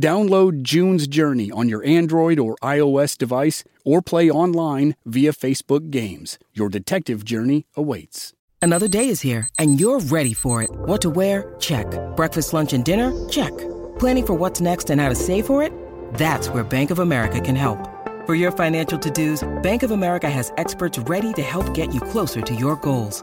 Download June's Journey on your Android or iOS device or play online via Facebook Games. Your detective journey awaits. Another day is here and you're ready for it. What to wear? Check. Breakfast, lunch, and dinner? Check. Planning for what's next and how to save for it? That's where Bank of America can help. For your financial to-dos, Bank of America has experts ready to help get you closer to your goals.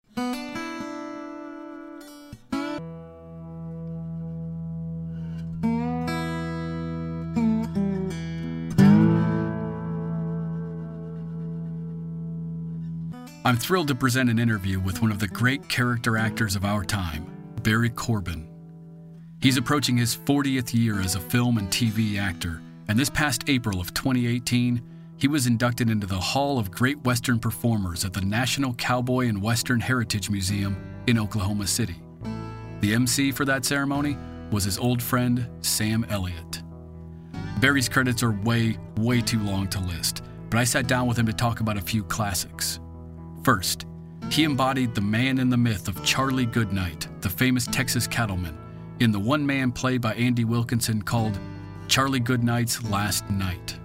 I'm thrilled to present an interview with one of the great character actors of our time, Barry Corbin. He's approaching his 40th year as a film and TV actor, and this past April of 2018, he was inducted into the Hall of Great Western Performers at the National Cowboy and Western Heritage Museum in Oklahoma City. The MC for that ceremony was his old friend, Sam Elliott. Barry's credits are way, way too long to list, but I sat down with him to talk about a few classics. First, he embodied the man and the myth of Charlie Goodnight, the famous Texas cattleman, in the one man play by Andy Wilkinson called Charlie Goodnight's Last Night.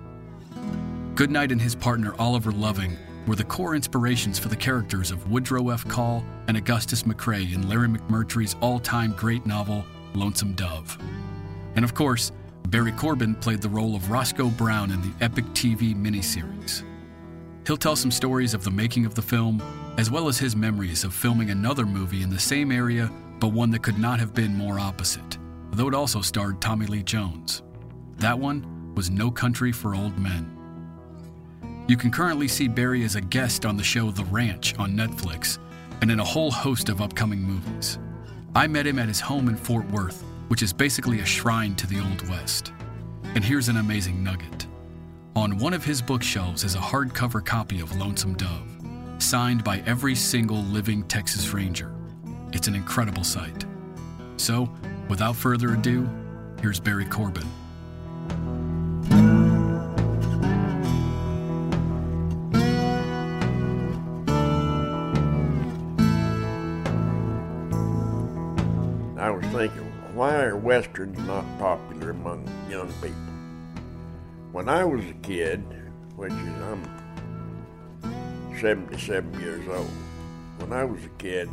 Goodnight and his partner Oliver Loving were the core inspirations for the characters of Woodrow F. Call and Augustus McCrae in Larry McMurtry's all time great novel, Lonesome Dove. And of course, Barry Corbin played the role of Roscoe Brown in the epic TV miniseries. He'll tell some stories of the making of the film, as well as his memories of filming another movie in the same area but one that could not have been more opposite, though it also starred Tommy Lee Jones. That one was No Country for Old Men. You can currently see Barry as a guest on the show The Ranch on Netflix and in a whole host of upcoming movies. I met him at his home in Fort Worth, which is basically a shrine to the Old West. And here's an amazing nugget. On one of his bookshelves is a hardcover copy of Lonesome Dove, signed by every single living Texas Ranger. It's an incredible sight. So, without further ado, here's Barry Corbin. I was thinking, why are westerns not popular among young people? When I was a kid, which is I'm 77 years old, when I was a kid,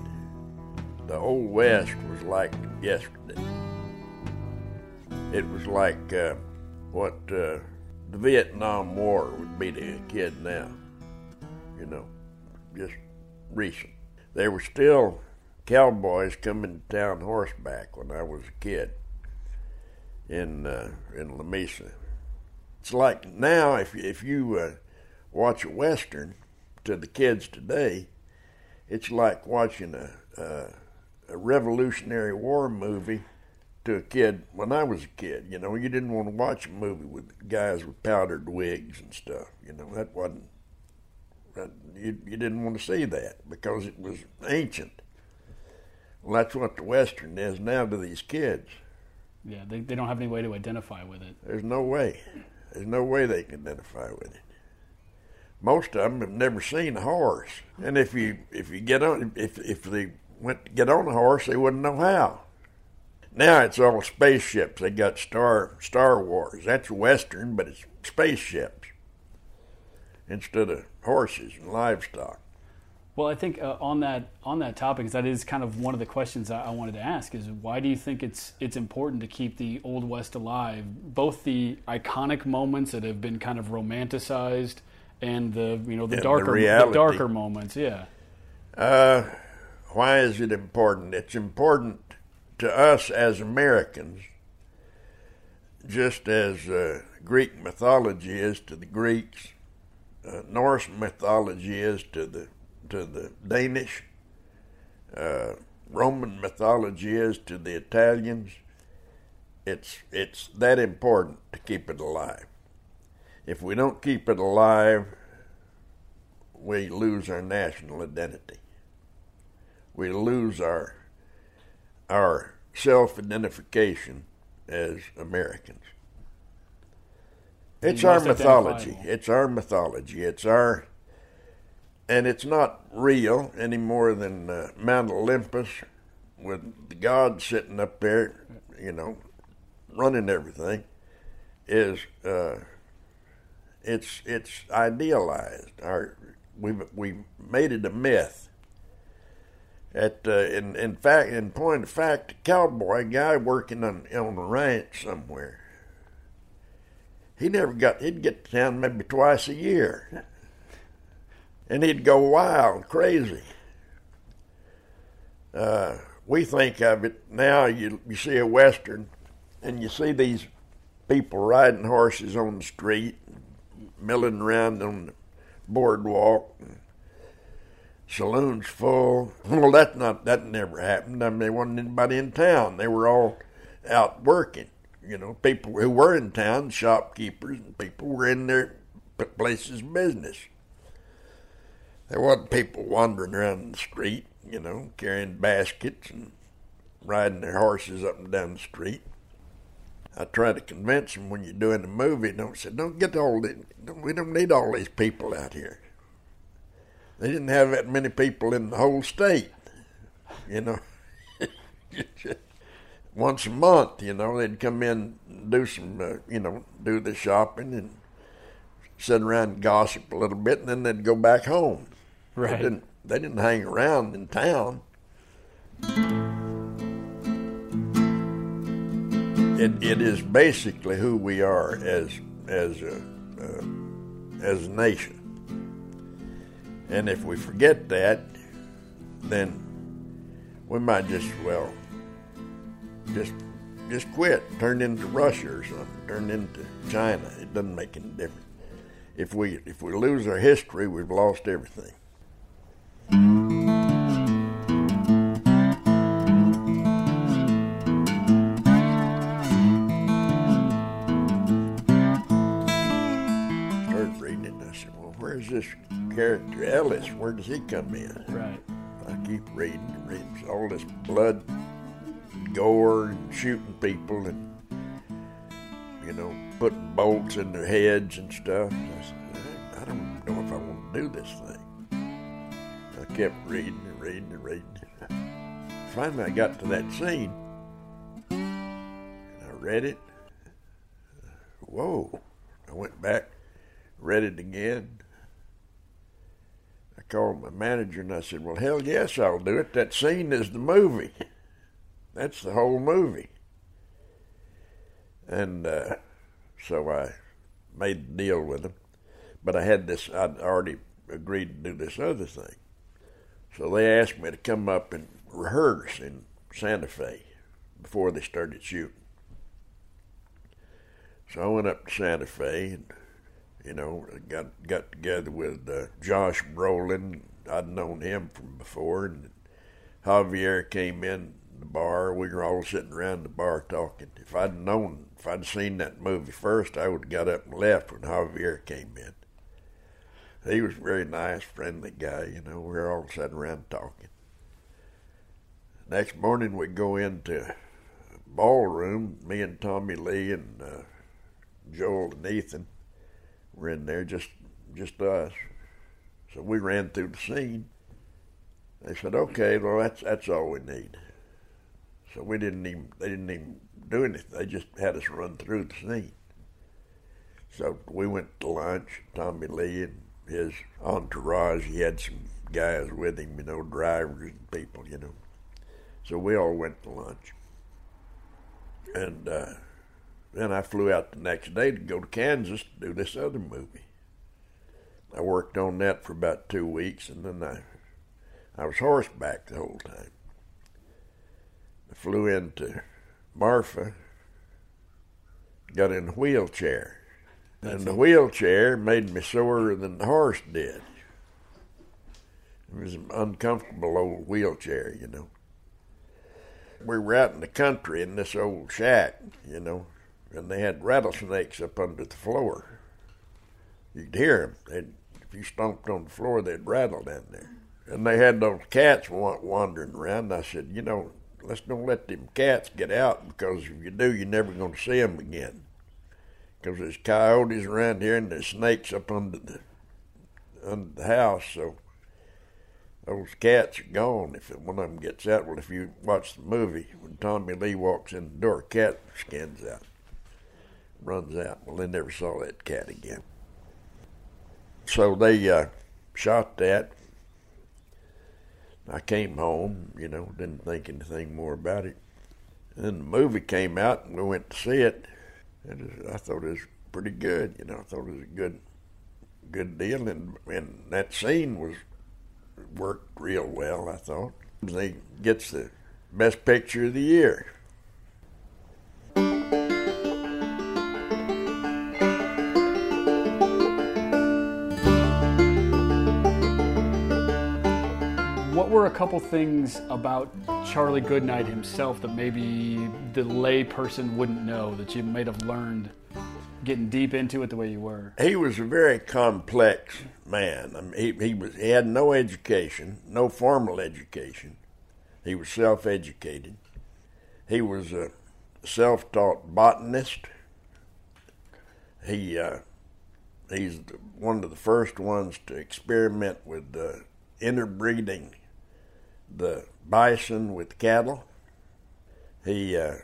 the old west was like yesterday. It was like uh, what uh, the Vietnam War would be to a kid now. You know, just recent. There were still cowboys coming to town horseback when I was a kid in uh, in Lamesa. It's like now if if you uh, watch a western to the kids today, it's like watching a, a a Revolutionary War movie to a kid when I was a kid. You know, you didn't want to watch a movie with guys with powdered wigs and stuff. You know, that wasn't. That, you you didn't want to see that because it was ancient. Well, that's what the Western is now to these kids. Yeah, they, they don't have any way to identify with it. There's no way. There's no way they can identify with it. Most of them have never seen a horse, and if you if you get on if if they went to get on a horse, they wouldn't know how. Now it's all spaceships. They got Star Star Wars. That's Western, but it's spaceships instead of horses and livestock. Well, I think uh, on that on that topic, that is kind of one of the questions I, I, wanted to ask: is why do you think it's it's important to keep the Old West alive, both the iconic moments that have been kind of romanticized and the you know the and darker the, the, darker moments? Yeah. Uh, why is it important? It's important to us as Americans, just as uh, Greek mythology is to the Greeks, uh, Norse mythology is to the to the Danish, uh, Roman mythology is to the Italians. It's it's that important to keep it alive. If we don't keep it alive, we lose our national identity. We lose our our self-identification as Americans. It's our mythology. It's our mythology. It's our, and it's not real any more than uh, Mount Olympus with the God sitting up there, you know, running everything. Is uh, it's it's idealized. Our we've we made it a myth. At uh, in in fact, in point of fact, a cowboy guy working on on a ranch somewhere he never got, he'd get to town maybe twice a year. And he'd go wild, crazy. Uh, we think of it now, you, you see a Western, and you see these people riding horses on the street, milling around on the boardwalk, saloons full. Well, that's not, that never happened. I mean, there wasn't anybody in town. They were all out working you know, people who were in town, shopkeepers and people were in their places of business. There wasn't people wandering around the street, you know, carrying baskets and riding their horses up and down the street. I tried to convince them when you're doing a movie, don't say, don't get all the, we don't need all these people out here. They didn't have that many people in the whole state, you know. once a month, you know, they'd come in, do some, uh, you know, do the shopping and sit around and gossip a little bit, and then they'd go back home. Right. They didn't, they didn't hang around in town. It, it is basically who we are as as a uh, as a nation, and if we forget that, then we might just well just just quit, turned into Russia or something, turned into China. It doesn't make any difference. If we if we lose our history, we've lost everything. This character Ellis? Where does he come in?" Right. I keep reading and reading. All this blood gore and shooting people and, you know, putting bolts in their heads and stuff. I said, I don't know if I want to do this thing. I kept reading and reading and reading. Finally, I got to that scene and I read it. Whoa. I went back, read it again. Called my manager and I said, Well, hell yes, I'll do it. That scene is the movie. That's the whole movie. And uh, so I made the deal with him. But I had this, I'd already agreed to do this other thing. So they asked me to come up and rehearse in Santa Fe before they started shooting. So I went up to Santa Fe and, you know, got got together with uh, Josh Brolin. I'd known him from before, and Javier came in the bar. We were all sitting around the bar talking. If I'd known, if I'd seen that movie first, I would have got up and left when Javier came in. He was a very nice, friendly guy. You know, we were all sitting around talking. Next morning, we go into ballroom. Me and Tommy Lee and uh, Joel and Ethan were in there, just just us. So we ran through the scene. They said, "Okay, well that's that's all we need." So we didn't even they didn't even do anything. They just had us run through the scene. So we went to lunch, Tommy Lee and his entourage. He had some guys with him, you know, drivers and people, you know. So we all went to lunch. And uh, then I flew out the next day to go to Kansas to do this other movie. I worked on that for about two weeks, and then I, I was horseback the whole time. I flew into Marfa, got in a wheelchair, and the wheelchair made me sorer than the horse did. It was an uncomfortable old wheelchair, you know. We were out in the country in this old shack, you know, and they had rattlesnakes up under the floor. You'd hear them. They'd, if you stomped on the floor, they'd rattle down there. And they had those cats wandering around. I said, you know, let's don't let them cats get out because if you do, you're never going to see them again. Because there's coyotes around here and there's snakes up under the under the house, so those cats are gone if one of them gets out. Well, if you watch the movie, when Tommy Lee walks in the door, a cat skins out, runs out. Well, they never saw that cat again. So they uh, shot that. I came home, you know, didn't think anything more about it. Then the movie came out, and we went to see it. And I thought it was pretty good, you know. I thought it was a good, good deal, and and that scene was worked real well. I thought They gets the best picture of the year. Were a couple things about Charlie Goodnight himself that maybe the lay person wouldn't know that you might have learned getting deep into it the way you were? He was a very complex man. I mean, he, he was he had no education, no formal education. He was self-educated. He was a self-taught botanist. He uh, he's one of the first ones to experiment with uh, interbreeding the bison with cattle. He uh,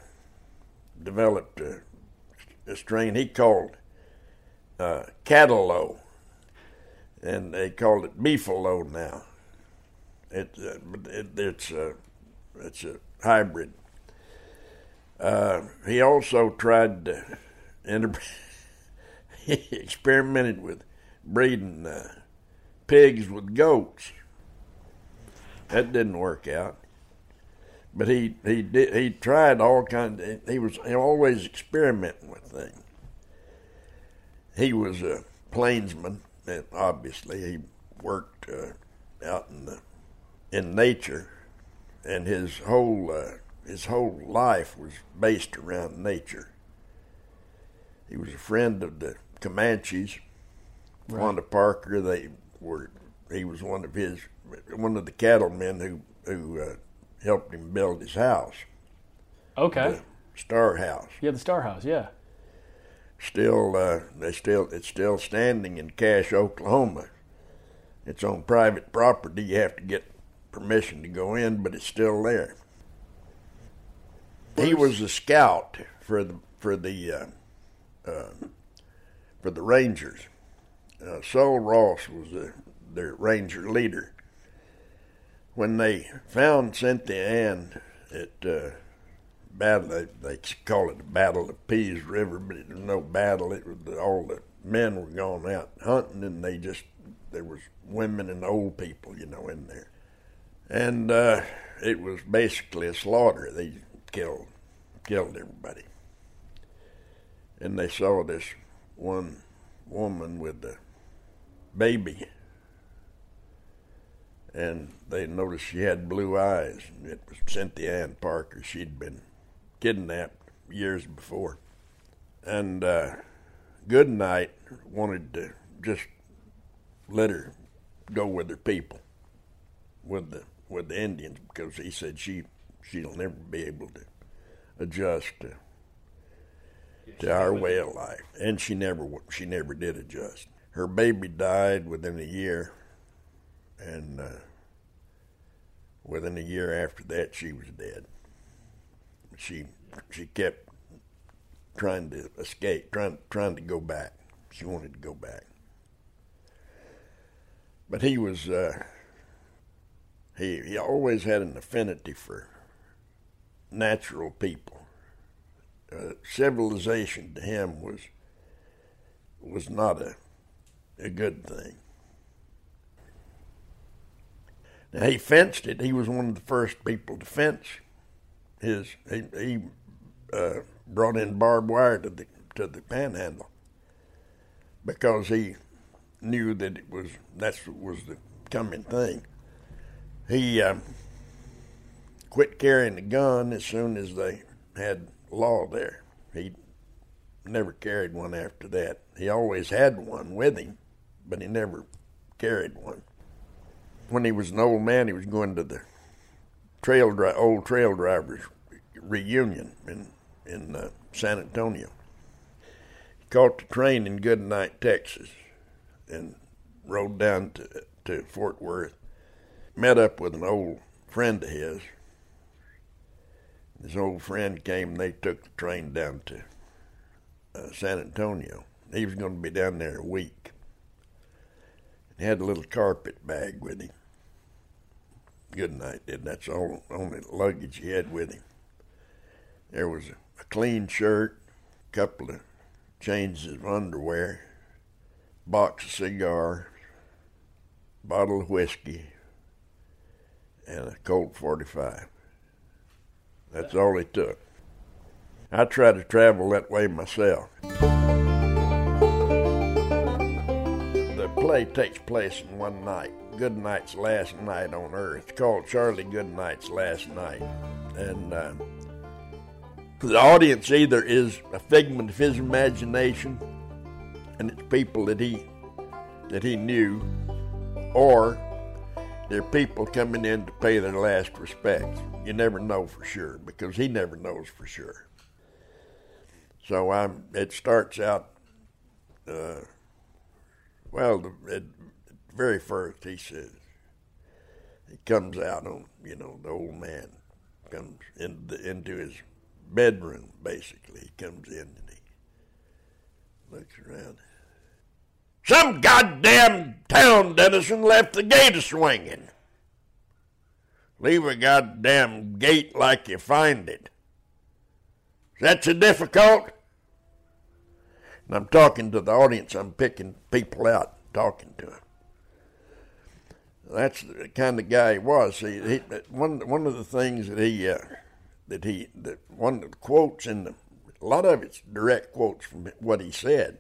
developed a, a, strain he called uh, and they called it Beefalo now. It, uh, it it's a it's a hybrid. Uh, he also tried to interbreed. he experimented with breeding uh, pigs with goats. That didn't work out. But he he did he tried all kinds. Of, he was always experimenting with things. He was a plainsman, and obviously he worked uh, out in the in nature, and his whole uh, his whole life was based around nature. He was a friend of the Comanches. Right. Quanah Parker, they were. He was one of his one of the cattlemen who who uh, helped him build his house. Okay. The Star House. Yeah, the Star House. Yeah. Still, uh, they still it's still standing in Cache, Oklahoma. It's on private property. You have to get permission to go in, but it's still there. He was a scout for the for the uh, uh, for the Rangers. Uh, Sol Ross was the, their Ranger leader, when they found Cynthia Ann at uh, battle, they, they call it the Battle of Pease River, but it was no battle. It was all the men were gone out hunting, and they just there was women and old people, you know, in there, and uh, it was basically a slaughter. They killed killed everybody, and they saw this one woman with the baby and they noticed she had blue eyes. It was Cynthia Ann Parker. She'd been kidnapped years before. And uh, Goodnight wanted to just let her go with her people, with the with the Indians, because he said she she'll never be able to adjust to to our way of life, and she never she never did adjust. Her baby died within a year, and uh, within a year after that, she was dead. She she kept trying to escape, trying trying to go back. She wanted to go back. but he was uh, he he always had an affinity for natural people. Uh, civilization to him was was not a a good thing. Now he fenced it. He was one of the first people to fence his. He, he uh, brought in barbed wire to the to the panhandle because he knew that it was that's was the coming thing. He uh, quit carrying the gun as soon as they had law there. He never carried one after that. He always had one with him, but he never carried one. When he was an old man, he was going to the trail dri- old trail drivers reunion in in uh, San Antonio. He caught the train in Goodnight, Texas, and rode down to to Fort Worth. Met up with an old friend of his. His old friend came. and They took the train down to uh, San Antonio. He was going to be down there a week. He had a little carpet bag with him. Goodnight did. That's the only, luggage he had with him. There was a, a clean shirt, a couple of changes of underwear, box of cigars, bottle of whiskey, and a Colt 45. That's all he took. I try to travel that way myself. Play takes place in one night. Goodnight's last night on Earth. It's called Charlie Goodnight's Last Night. And uh, the audience either is a figment of his imagination and it's people that he that he knew, or they're people coming in to pay their last respects. You never know for sure because he never knows for sure. So I'm. It starts out. Uh, well, the, at very first he says he comes out on you know the old man comes in the, into his bedroom basically. He comes in and he looks around. Some goddamn town denizen left the gate a swinging. Leave a goddamn gate like you find it. Is that so difficult? And I'm talking to the audience. I'm picking people out, talking to them. That's the kind of guy he was. He, he, one one of the things that he uh, that he that one of the quotes in the a lot of it's direct quotes from what he said.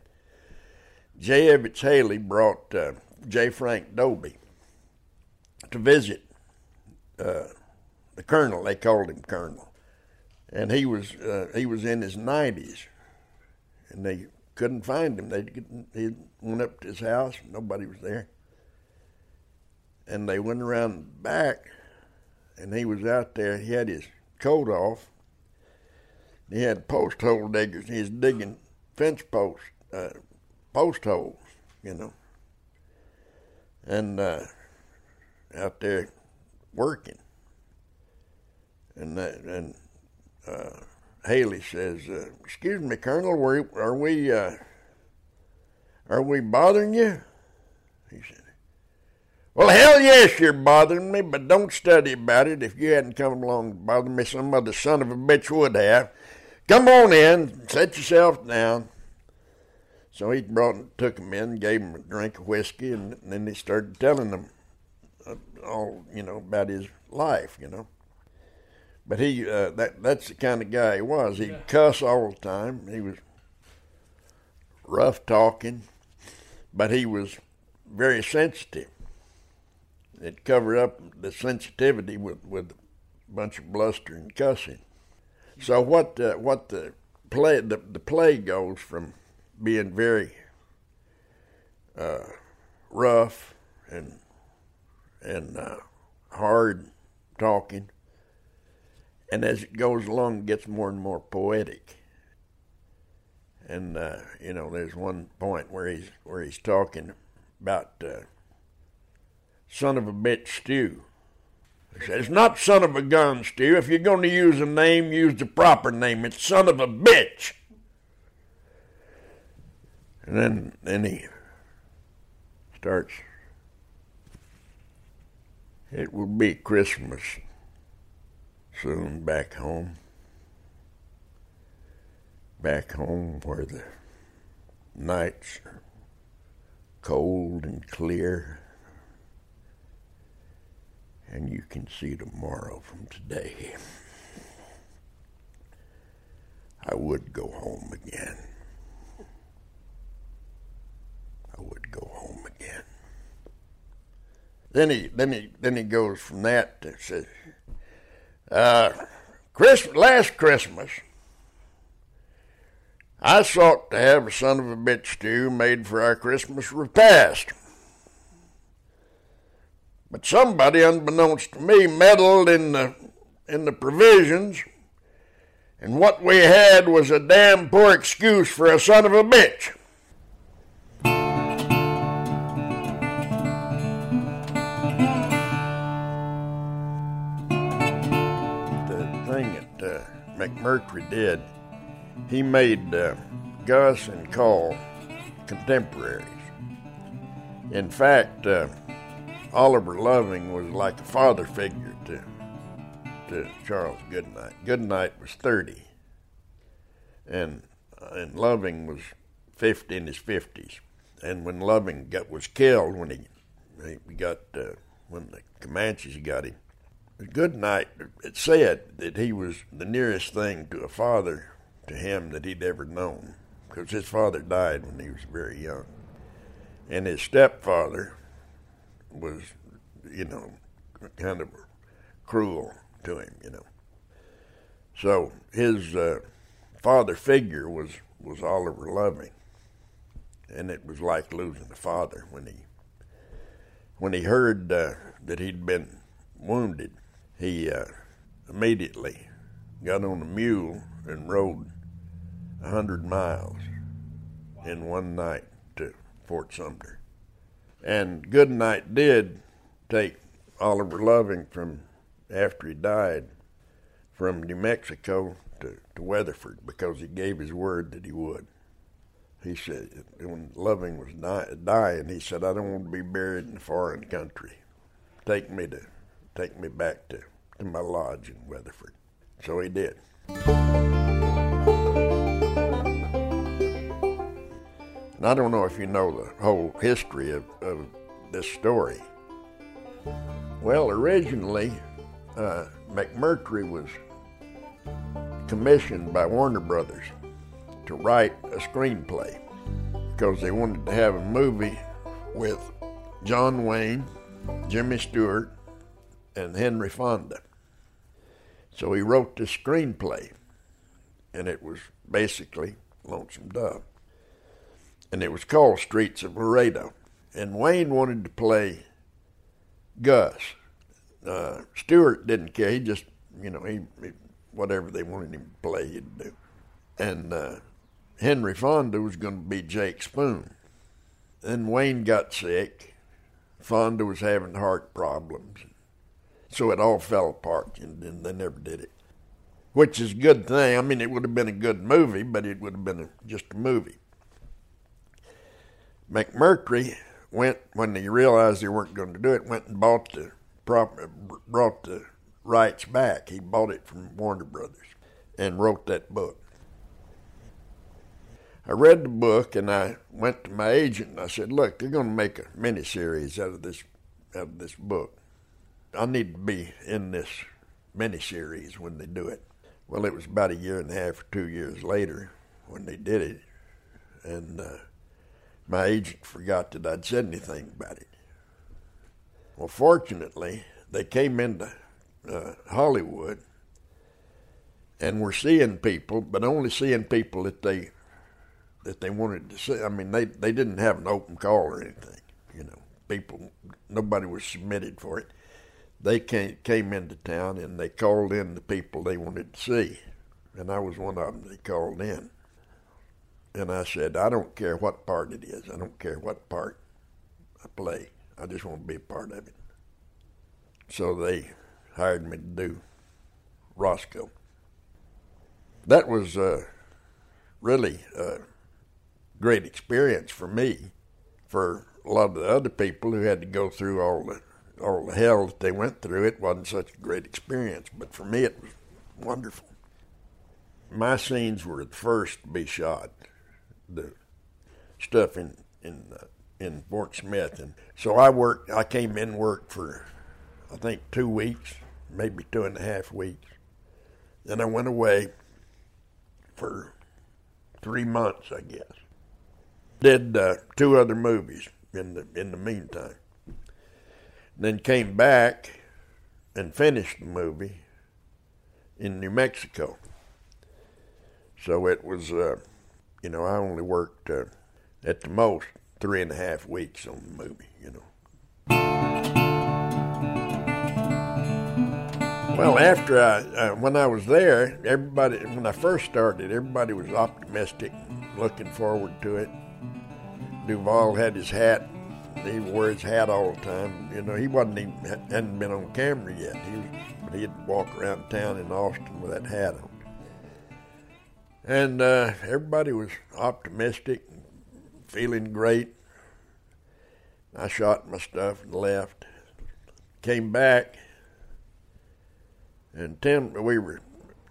J. Evetts Haley brought uh, J. Frank Dobie to visit uh, the colonel. They called him Colonel, and he was uh, he was in his nineties, and they couldn't find him. They he went up to his house. Nobody was there, and they went around back, and he was out there. He had his coat off. He had post hole diggers. He was digging fence posts. Uh, post holes, you know, and uh, out there working. And that, and uh, Haley says, uh, "Excuse me, Colonel, are, are we uh, are we bothering you?" He said, "Well, hell yes, you're bothering me, but don't study about it. If you hadn't come along to bother me, some other son of a bitch would have. Come on in, set yourself down." So he brought, took him in, gave him a drink of whiskey, and, and then he started telling them uh, all, you know, about his life, you know. But he, uh, that that's the kind of guy he was. He'd yeah. cuss all the time. He was rough talking, but he was very sensitive. It covered up the sensitivity with, with a bunch of bluster and cussing. So what uh, what the play the, the play goes from being very uh, rough and and uh, hard talking, and as it goes along, it gets more and more poetic. And uh, you know, there's one point where he's where he's talking about uh, son of a bitch stew. He says, "It's not son of a gun stew. If you're going to use a name, use the proper name. It's son of a bitch." And then then he starts It will be Christmas soon back home. Back home where the nights are cold and clear, and you can see tomorrow from today. I would go home again. I would go home again. Then he then he then he goes from that to says, uh, Christmas last Christmas I sought to have a son of a bitch stew made for our Christmas repast. But somebody, unbeknownst to me, meddled in the in the provisions, and what we had was a damn poor excuse for a son of a bitch. McMurtry did he made uh, Gus and Call contemporaries. In fact, uh, Oliver Loving was like a father figure to to Charles Goodnight. Goodnight was 30, and and Loving was 50 in his 50s. And when Loving got was killed, when he he got uh, when the Comanches got him, Goodnight it said that he was the nearest thing to a father to him that he'd ever known because his father died when he was very young. And his stepfather was, you know, kind of cruel to him, you know. So his uh, father figure was, was Oliver Loving. And it was like losing a father when he when he heard uh, that he'd been wounded. He uh, immediately got on a mule and rode a hundred miles in one night to Fort Sumner. And Goodnight did take Oliver Loving from after he died from New Mexico to, to Weatherford because he gave his word that he would. He said when Loving was dying, he said, "I don't want to be buried in a foreign country. Take me to take me back to, to my lodge in Weatherford." So he did. And I don't know if you know the whole history of, of this story. Well, originally, uh, McMurtry was commissioned by Warner Brothers to write a screenplay because they wanted to have a movie with John Wayne, Jimmy Stewart, and Henry Fonda. So he wrote the screenplay, and it was basically Lonesome Dove and it was called Streets of Laredo. And Wayne wanted to play Gus. Uh, Stewart didn't care. He just, you know, he, he, whatever they wanted him to play, he'd do. And uh, Henry Fonda was going to be Jake Spoon. Then Wayne got sick. Fonda was having heart problems. So it all fell apart, and, and they never did it. Which is a good thing. I mean, it would have been a good movie, but it would have been a, just a movie. McMurtry went when they realized they weren't going to do it. Went and bought the prop, brought the rights back. He bought it from Warner Brothers and wrote that book. I read the book and I went to my agent and I said, "Look, they're going to make a miniseries out of this out of this book. I need to be in this miniseries when they do it." Well, it was about a year and a half or two years later when they did it, and uh, my agent forgot that I'd said anything about it. Well, fortunately, they came into uh, Hollywood and were seeing people, but only seeing people that they that they wanted to see. I mean, they they didn't have an open call or anything. You know, people nobody was submitted for it. They came came into town and they called in the people they wanted to see, and I was one of them they called in. And I said, I don't care what part it is. I don't care what part I play. I just want to be a part of it. So they hired me to do Roscoe. That was uh, really a great experience for me. For a lot of the other people who had to go through all the all the hell that they went through, it wasn't such a great experience. But for me, it was wonderful. My scenes were the first to be shot, the stuff in in uh, in Fort Smith, and so I worked. I came in worked for, I think, two weeks, maybe two and a half weeks. Then I went away for three months, I guess. Did uh, two other movies in the in the meantime. Then came back and finished the movie in New Mexico. So it was, uh, you know, I only worked uh, at the most three and a half weeks on the movie, you know. Well, after I, uh, when I was there, everybody, when I first started, everybody was optimistic, looking forward to it. Duvall had his hat. He wore his hat all the time. You know, he wasn't even hadn't been on camera yet. He was, but he'd walk around town in Austin with that hat on. And uh, everybody was optimistic, feeling great. I shot my stuff and left. Came back, and Tim, we were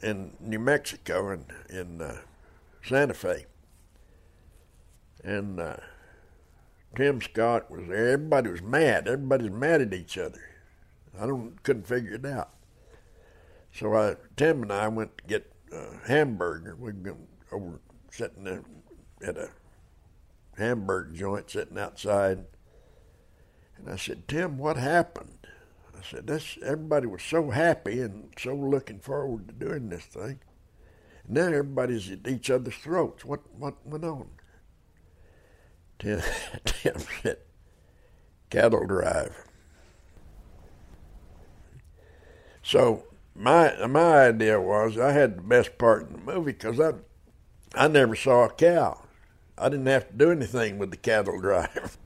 in New Mexico and in uh, Santa Fe, and uh, Tim Scott was there. Everybody was mad. Everybody was mad at each other. I don't couldn't figure it out. So I, Tim and I went to get a hamburger. We were over sitting there at a hamburger joint, sitting outside. And I said, Tim, what happened? I said, this, everybody was so happy and so looking forward to doing this thing. And now everybody's at each other's throats. What, what went on? Tim, Tim said, cattle drive. So my my idea was I had the best part in the movie because I I never saw a cow. I didn't have to do anything with the cattle drive.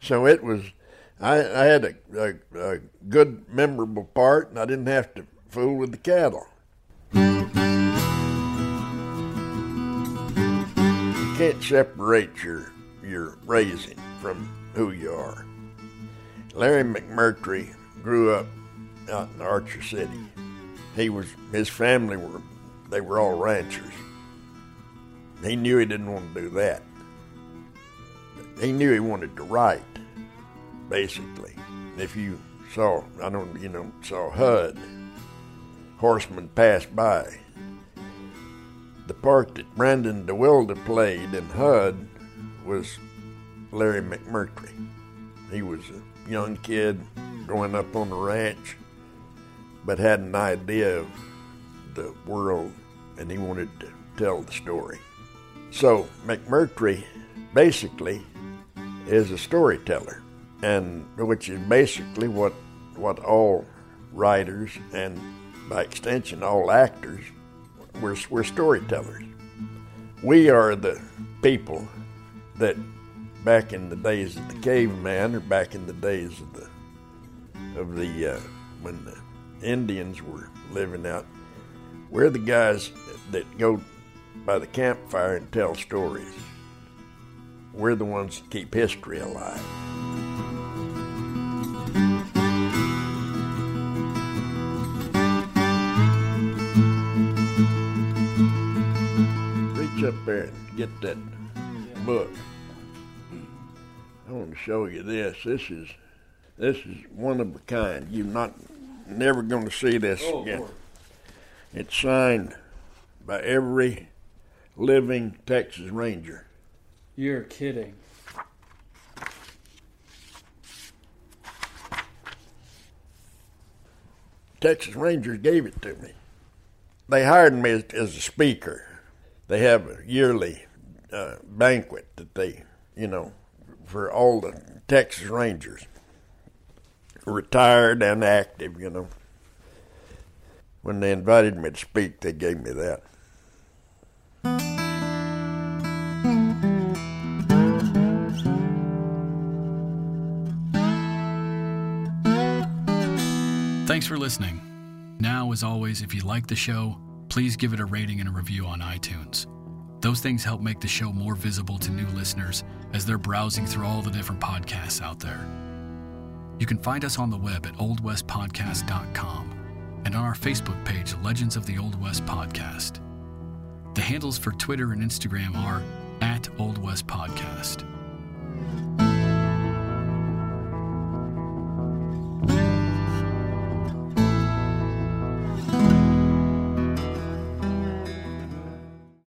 So it was I, I had a, a, a good memorable part, and I didn't have to fool with the cattle. You can't separate your your raising from who you are. Larry McMurtry grew up out in Archer City. He was his family were they were all ranchers. He knew he didn't want to do that. He knew he wanted to write, basically. If you saw, I don't, you know, saw HUD, horsemen pass by. The part that Brandon DeWilde played in HUD was Larry McMurtry. He was a young kid growing up on the ranch, but had an idea of the world and he wanted to tell the story. So McMurtry basically is a storyteller, and which is basically what what all writers and by extension all actors we're, we're storytellers. We are the people that back in the days of the caveman or back in the days of the of the uh, when the Indians were living out, we're the guys that go by the campfire and tell stories. We're the ones that keep history alive. Reach up there and get that book. I want to show you this. This is this is one of a kind. You're not never going to see this Oh, again. Lord. It's signed by every living Texas Ranger. You're kidding. Texas Rangers gave it to me. They hired me as, as a speaker. They have a yearly uh, banquet that they, you know, for all the Texas Rangers, retired and active, you know. When they invited me to speak, they gave me that. Thanks for listening. Now, as always, if you like the show, please give it a rating and a review on iTunes. Those things help make the show more visible to new listeners as they're browsing through all the different podcasts out there. You can find us on the web at oldwestpodcast.com and on our Facebook page, Legends of the Old West Podcast. The handles for Twitter and Instagram are at Old West Podcast.